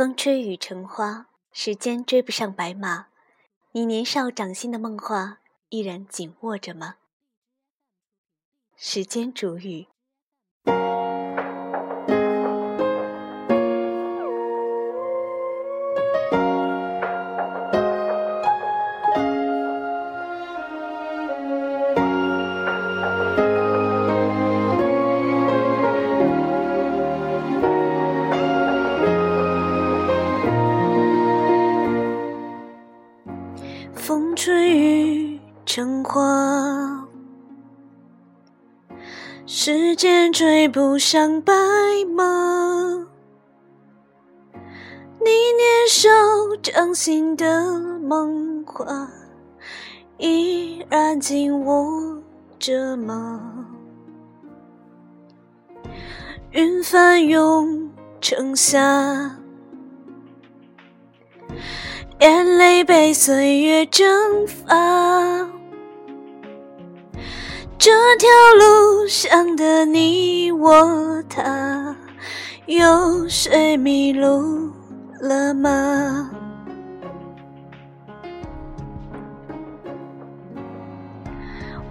风吹雨成花，时间追不上白马。你年少掌心的梦话，依然紧握着吗？时间煮雨。雨成花，时间追不上白马。你年少掌心的梦话，依然紧握着吗？云翻涌成夏。眼泪被岁月蒸发，这条路上的你我他，有谁迷路了吗？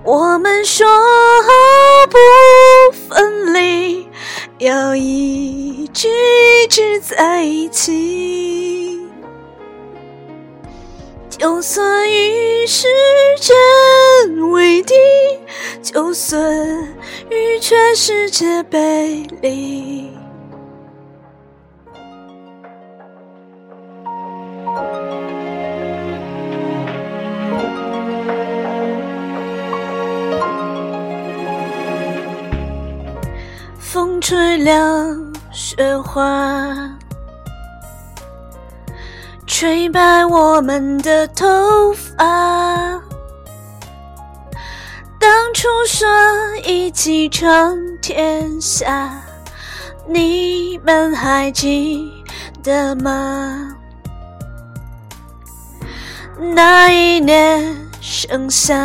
我们说好不分离，要一直一直在一起。就算与时间为敌，就算与全世界背离。风吹凉雪花。吹白我们的头发。当初说一起闯天下，你们还记得吗？那一年盛夏，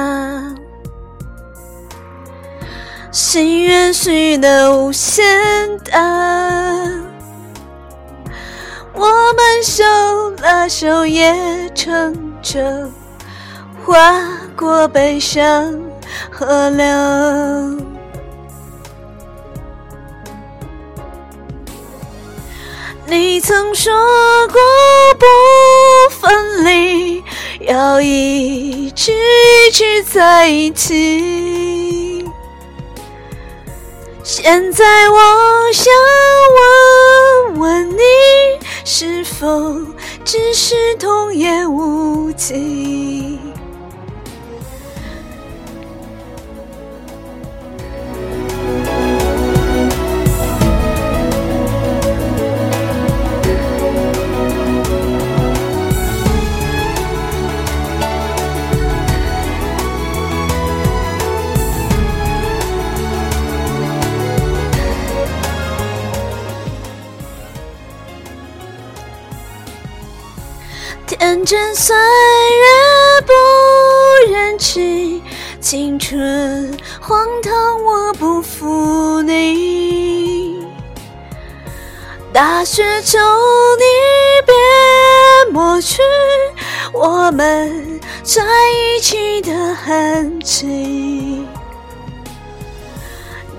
心愿许得无限大。我们手拉手，也乘着划过悲伤河流。你曾说过不分离，要一直一直在一起。现在我想问问你。是否只是童言无忌？天真岁月不忍弃，青春荒唐我不负你。大雪求你别抹去我们在一起的痕迹，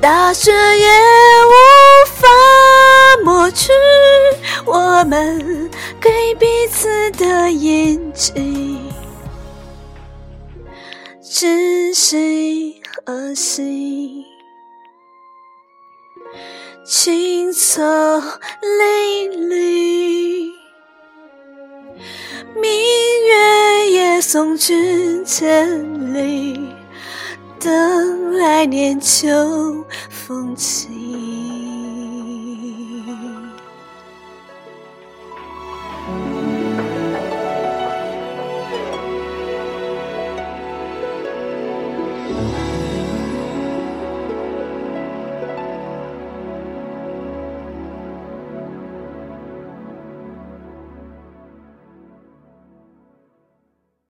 大雪也无法抹去我们。给彼此的印记，窒息和息，青草淋漓，明月也送君千里，等来年秋风起。